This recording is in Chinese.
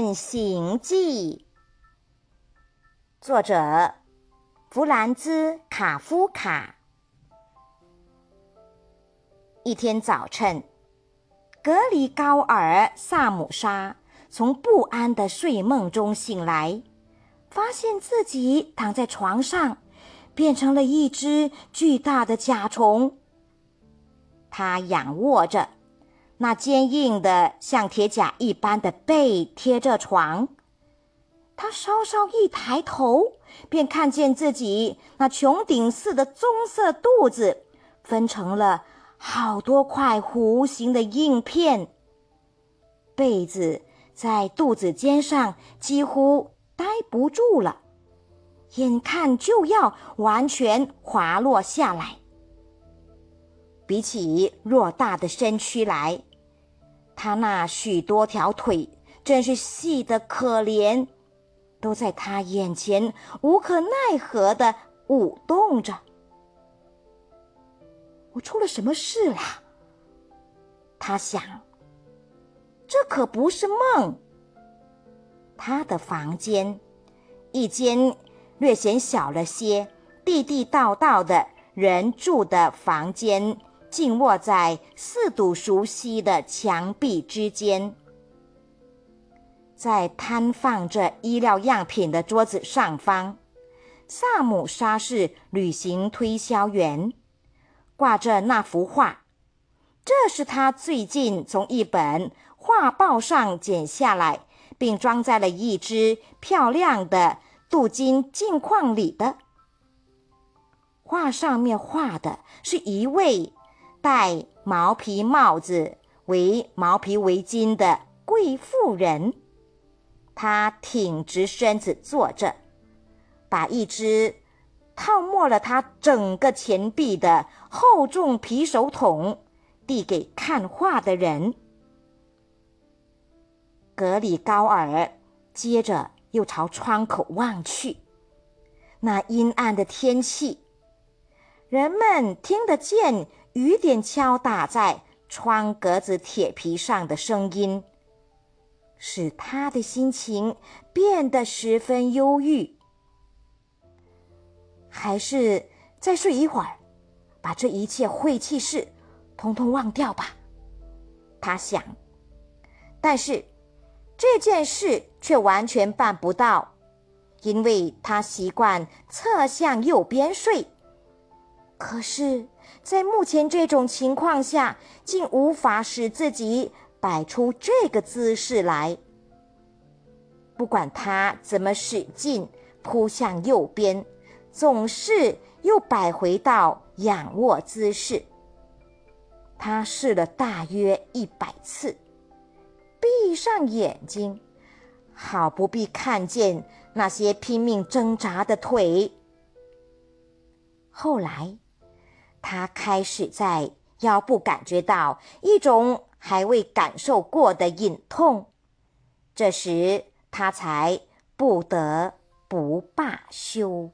变形记》，作者弗兰兹·卡夫卡。一天早晨，格里高尔·萨姆沙从不安的睡梦中醒来，发现自己躺在床上，变成了一只巨大的甲虫。他仰卧着，那坚硬的像铁甲一般的背贴着床。他稍稍一抬头，便看见自己那穹顶似的棕色肚子分成了。好多块弧形的硬片，被子在肚子尖上几乎待不住了，眼看就要完全滑落下来。比起偌大的身躯来，他那许多条腿真是细得可怜，都在他眼前无可奈何地舞动着。我出了什么事啦？他想，这可不是梦。他的房间，一间略显小了些、地地道道的人住的房间，静卧在四堵熟悉的墙壁之间。在摊放着医疗样品的桌子上方，萨姆沙是旅行推销员。挂着那幅画，这是他最近从一本画报上剪下来，并装在了一只漂亮的镀金镜框里的。画上面画的是一位戴毛皮帽子、围毛皮围巾的贵妇人，她挺直身子坐着，把一只。套没了他整个钱币的厚重皮手桶，递给看画的人。格里高尔接着又朝窗口望去，那阴暗的天气，人们听得见雨点敲打在窗格子铁皮上的声音，使他的心情变得十分忧郁。还是再睡一会儿，把这一切晦气事通通忘掉吧。他想，但是这件事却完全办不到，因为他习惯侧向右边睡。可是，在目前这种情况下，竟无法使自己摆出这个姿势来。不管他怎么使劲扑向右边。总是又摆回到仰卧姿势。他试了大约一百次，闭上眼睛，好不必看见那些拼命挣扎的腿。后来，他开始在腰部感觉到一种还未感受过的隐痛，这时他才不得不罢休。